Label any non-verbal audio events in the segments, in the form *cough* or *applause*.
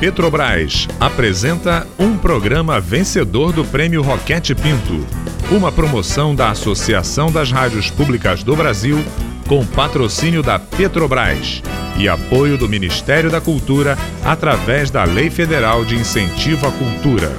Petrobras apresenta um programa vencedor do Prêmio Roquete Pinto, uma promoção da Associação das Rádios Públicas do Brasil com patrocínio da Petrobras e apoio do Ministério da Cultura através da Lei Federal de Incentivo à Cultura.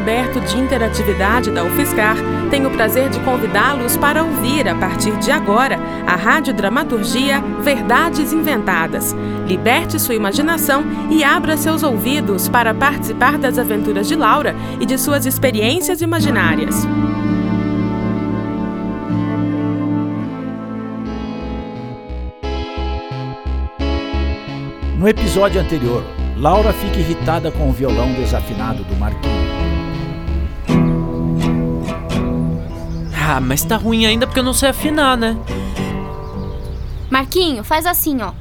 aberto de interatividade da UFSCar, tenho o prazer de convidá-los para ouvir, a partir de agora, a radiodramaturgia Verdades Inventadas. Liberte sua imaginação e abra seus ouvidos para participar das aventuras de Laura e de suas experiências imaginárias. No episódio anterior, Laura fica irritada com o violão desafinado do Marquinhos. Ah, mas tá ruim ainda porque eu não sei afinar, né? Marquinho, faz assim, ó.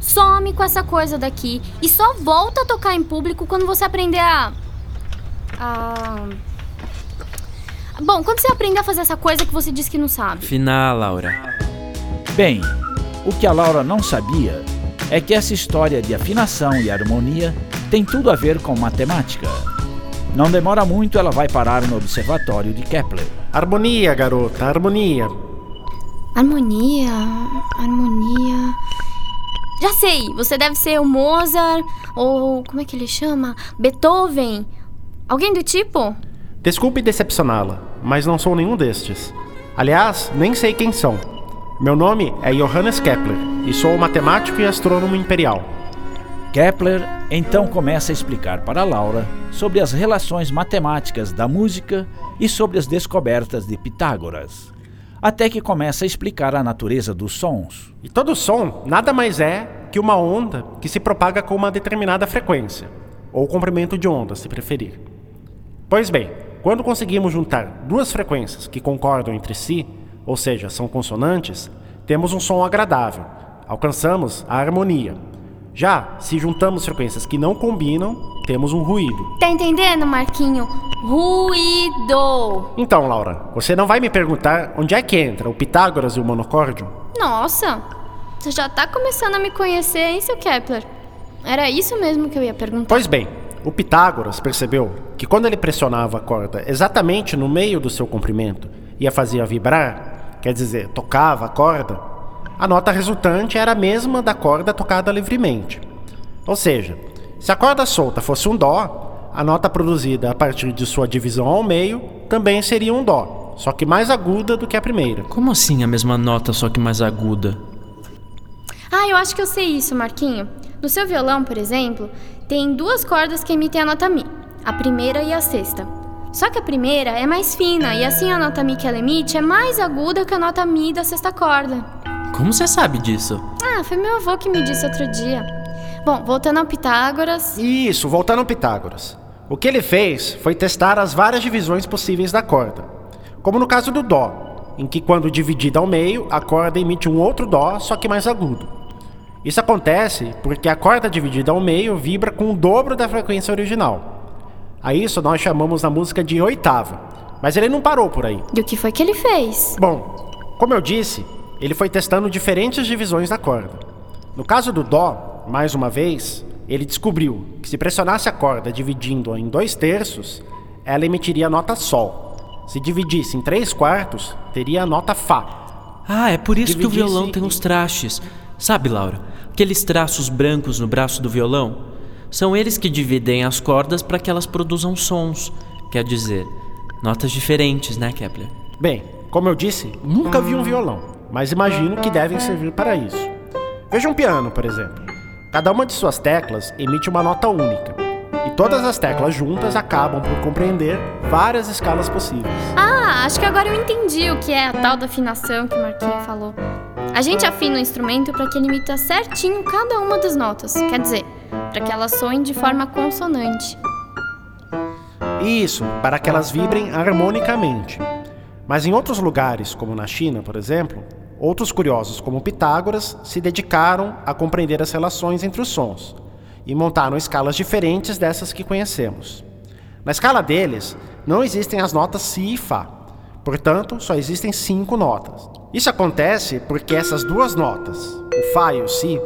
Some com essa coisa daqui e só volta a tocar em público quando você aprender a. a. Bom, quando você aprender a fazer essa coisa que você disse que não sabe. Afinar, Laura. Bem, o que a Laura não sabia é que essa história de afinação e harmonia tem tudo a ver com matemática. Não demora muito, ela vai parar no observatório de Kepler. Harmonia, garota, harmonia. Harmonia, harmonia. Já sei, você deve ser o Mozart ou como é que ele chama? Beethoven. Alguém do tipo? Desculpe decepcioná-la, mas não sou nenhum destes. Aliás, nem sei quem são. Meu nome é Johannes Kepler e sou matemático e astrônomo imperial. Kepler então começa a explicar para Laura sobre as relações matemáticas da música e sobre as descobertas de Pitágoras, até que começa a explicar a natureza dos sons. E todo som nada mais é que uma onda que se propaga com uma determinada frequência, ou comprimento de onda, se preferir. Pois bem, quando conseguimos juntar duas frequências que concordam entre si, ou seja, são consonantes, temos um som agradável, alcançamos a harmonia já, se juntamos frequências que não combinam, temos um ruído. Tá entendendo, Marquinho? Ruído. Então, Laura, você não vai me perguntar onde é que entra o Pitágoras e o monocórdio? Nossa, você já tá começando a me conhecer, hein, seu Kepler? Era isso mesmo que eu ia perguntar. Pois bem, o Pitágoras percebeu que quando ele pressionava a corda exatamente no meio do seu comprimento e a fazia vibrar, quer dizer, tocava a corda, a nota resultante era a mesma da corda tocada livremente. Ou seja, se a corda solta fosse um Dó, a nota produzida a partir de sua divisão ao meio também seria um Dó, só que mais aguda do que a primeira. Como assim a mesma nota, só que mais aguda? Ah, eu acho que eu sei isso, Marquinho. No seu violão, por exemplo, tem duas cordas que emitem a nota Mi, a primeira e a sexta. Só que a primeira é mais fina e assim a nota Mi que ela emite é mais aguda que a nota Mi da sexta corda. Como você sabe disso? Ah, foi meu avô que me disse outro dia. Bom, voltando ao Pitágoras. Isso, voltando ao Pitágoras. O que ele fez foi testar as várias divisões possíveis da corda. Como no caso do Dó, em que quando dividida ao meio, a corda emite um outro Dó, só que mais agudo. Isso acontece porque a corda dividida ao meio vibra com o dobro da frequência original. A isso nós chamamos na música de oitava. Mas ele não parou por aí. E o que foi que ele fez? Bom, como eu disse, ele foi testando diferentes divisões da corda. No caso do Dó, mais uma vez, ele descobriu que se pressionasse a corda dividindo-a em dois terços, ela emitiria a nota Sol. Se dividisse em três quartos, teria a nota Fá. Ah, é por isso que o violão tem os trastes. Sabe, Laura? Aqueles traços brancos no braço do violão? São eles que dividem as cordas para que elas produzam sons. Quer dizer, notas diferentes, né, Kepler? Bem, como eu disse, nunca vi um violão mas imagino que devem servir para isso. Veja um piano, por exemplo. Cada uma de suas teclas emite uma nota única, e todas as teclas juntas acabam por compreender várias escalas possíveis. Ah, acho que agora eu entendi o que é a tal da afinação que o Marquinhos falou. A gente afina o instrumento para que ele imita certinho cada uma das notas, quer dizer, para que elas soem de forma consonante. Isso, para que elas vibrem harmonicamente. Mas em outros lugares, como na China, por exemplo, Outros curiosos, como Pitágoras, se dedicaram a compreender as relações entre os sons e montaram escalas diferentes dessas que conhecemos. Na escala deles, não existem as notas Si e Fá, portanto, só existem cinco notas. Isso acontece porque essas duas notas, o Fá e o Si,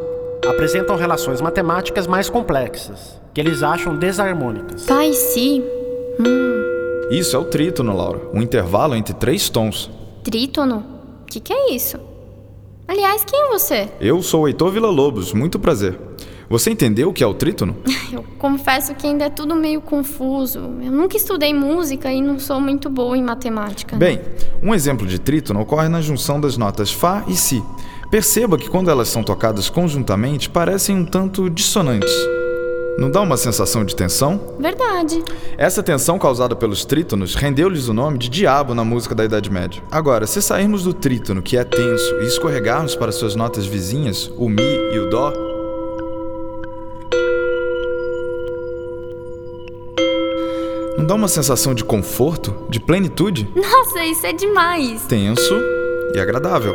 apresentam relações matemáticas mais complexas, que eles acham desarmônicas. Fá e Si? Hum. Isso é o trítono, Laura. Um intervalo entre três tons. Trítono? O que, que é isso? Aliás, quem é você? Eu sou o Heitor Villa-Lobos. Muito prazer. Você entendeu o que é o trítono? *laughs* Eu confesso que ainda é tudo meio confuso. Eu nunca estudei música e não sou muito boa em matemática. Bem, um exemplo de trítono ocorre na junção das notas Fá e Si. Perceba que quando elas são tocadas conjuntamente, parecem um tanto dissonantes. Não dá uma sensação de tensão? Verdade. Essa tensão causada pelos trítonos rendeu-lhes o nome de diabo na música da Idade Média. Agora, se sairmos do trítono, que é tenso, e escorregarmos para suas notas vizinhas, o Mi e o Dó, Não dá uma sensação de conforto, de plenitude? Nossa, isso é demais! Tenso e agradável.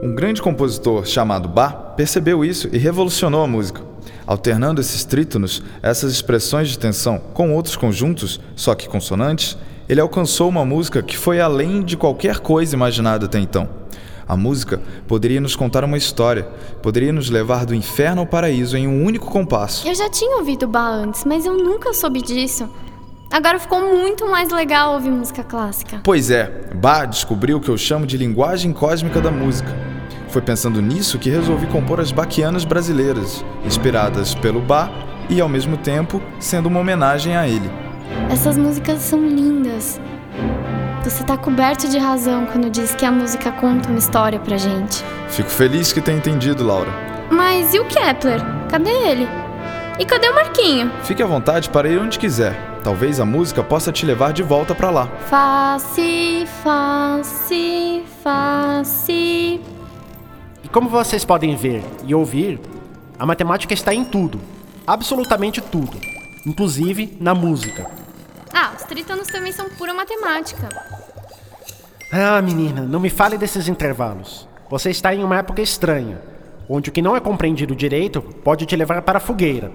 Um grande compositor chamado Bach percebeu isso e revolucionou a música. Alternando esses trítonos, essas expressões de tensão, com outros conjuntos, só que consonantes, ele alcançou uma música que foi além de qualquer coisa imaginada até então. A música poderia nos contar uma história, poderia nos levar do inferno ao paraíso em um único compasso. Eu já tinha ouvido Bach antes, mas eu nunca soube disso. Agora ficou muito mais legal ouvir música clássica. Pois é, Bach descobriu o que eu chamo de linguagem cósmica da música. Foi pensando nisso que resolvi compor as Baquianas brasileiras, inspiradas pelo Bach e, ao mesmo tempo, sendo uma homenagem a ele. Essas músicas são lindas. Você tá coberto de razão quando diz que a música conta uma história pra gente. Fico feliz que tenha entendido, Laura. Mas e o Kepler? Cadê ele? E cadê o Marquinho? Fique à vontade para ir onde quiser. Talvez a música possa te levar de volta para lá. Face, face, face. Como vocês podem ver e ouvir, a matemática está em tudo. Absolutamente tudo. Inclusive na música. Ah, os trítonos também são pura matemática. Ah, menina, não me fale desses intervalos. Você está em uma época estranha, onde o que não é compreendido direito pode te levar para a fogueira.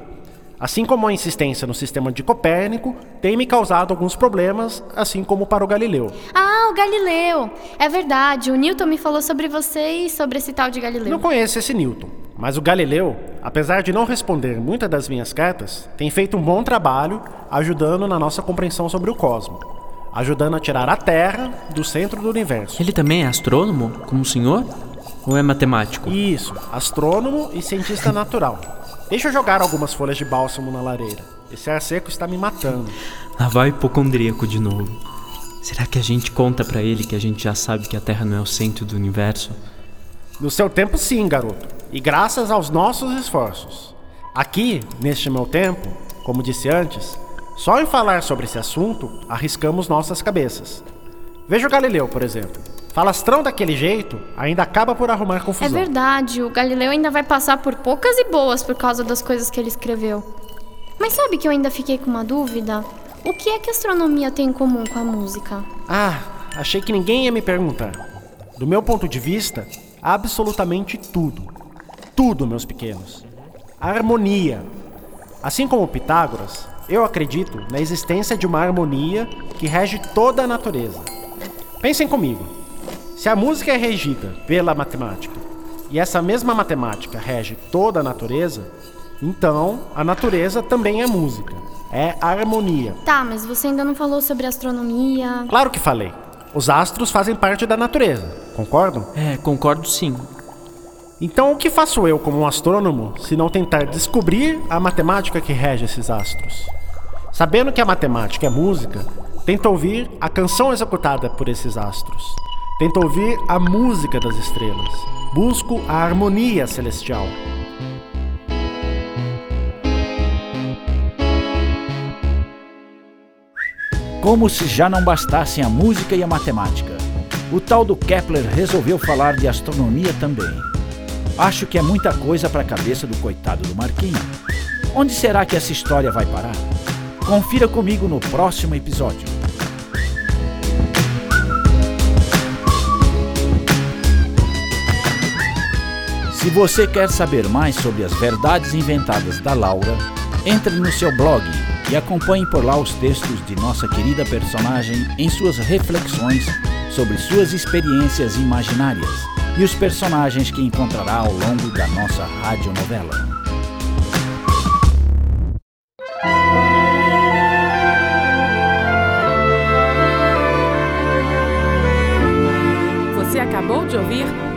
Assim como a insistência no sistema de Copérnico tem me causado alguns problemas, assim como para o Galileu. Ah, o Galileu! É verdade, o Newton me falou sobre você e sobre esse tal de Galileu. Não conheço esse Newton, mas o Galileu, apesar de não responder muitas das minhas cartas, tem feito um bom trabalho ajudando na nossa compreensão sobre o cosmos, ajudando a tirar a Terra do centro do universo. Ele também é astrônomo, como o senhor? Ou é matemático? Isso, astrônomo e cientista natural. Deixa eu jogar algumas folhas de bálsamo na lareira. Esse ar seco está me matando. Lá vai hipocondríaco de novo. Será que a gente conta para ele que a gente já sabe que a Terra não é o centro do universo? No seu tempo, sim, garoto. E graças aos nossos esforços. Aqui, neste meu tempo, como disse antes, só em falar sobre esse assunto arriscamos nossas cabeças. Veja o Galileu, por exemplo. Falastrão daquele jeito ainda acaba por arrumar confusão. É verdade, o Galileu ainda vai passar por poucas e boas por causa das coisas que ele escreveu. Mas sabe que eu ainda fiquei com uma dúvida? O que é que a astronomia tem em comum com a música? Ah, achei que ninguém ia me perguntar. Do meu ponto de vista, absolutamente tudo. Tudo, meus pequenos. A harmonia. Assim como Pitágoras, eu acredito na existência de uma harmonia que rege toda a natureza. Pensem comigo. Se a música é regida pela matemática e essa mesma matemática rege toda a natureza, então a natureza também é música. É harmonia. Tá, mas você ainda não falou sobre astronomia. Claro que falei. Os astros fazem parte da natureza, concordam? É, concordo sim. Então o que faço eu como um astrônomo se não tentar descobrir a matemática que rege esses astros? Sabendo que a matemática é música, tento ouvir a canção executada por esses astros. Tento ouvir a música das estrelas. Busco a harmonia celestial. Como se já não bastassem a música e a matemática. O tal do Kepler resolveu falar de astronomia também. Acho que é muita coisa para a cabeça do coitado do Marquinho. Onde será que essa história vai parar? Confira comigo no próximo episódio. Se você quer saber mais sobre as verdades inventadas da Laura, entre no seu blog e acompanhe por lá os textos de nossa querida personagem em suas reflexões sobre suas experiências imaginárias e os personagens que encontrará ao longo da nossa radionovela.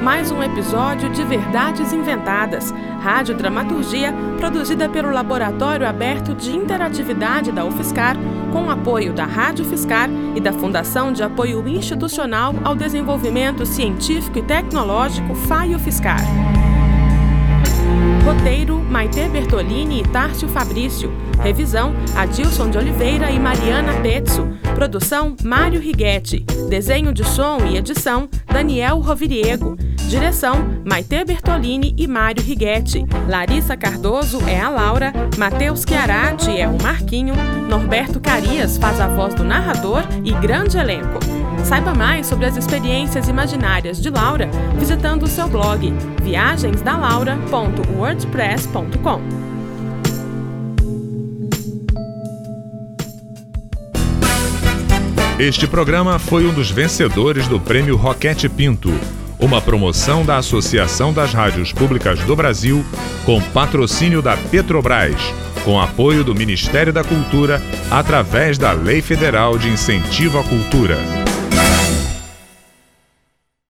Mais um episódio de Verdades Inventadas, rádio dramaturgia produzida pelo Laboratório Aberto de Interatividade da UFSCar, com apoio da Rádio Fiscar e da Fundação de Apoio Institucional ao Desenvolvimento Científico e Tecnológico FAIO Fiscar. Roteiro: Maite Bertolini e Tárcio Fabrício. Revisão: Adilson de Oliveira e Mariana Petzo. Produção: Mário Righetti. Desenho de som e edição: Daniel Roviriego. Direção: Maite Bertolini e Mário Righetti. Larissa Cardoso é a Laura. Matheus Chiarati é o Marquinho. Norberto Carias faz a voz do narrador e grande elenco. Saiba mais sobre as experiências imaginárias de Laura visitando o seu blog viagensdalaura.wordpress.com. Este programa foi um dos vencedores do Prêmio Roquete Pinto, uma promoção da Associação das Rádios Públicas do Brasil, com patrocínio da Petrobras, com apoio do Ministério da Cultura, através da Lei Federal de Incentivo à Cultura.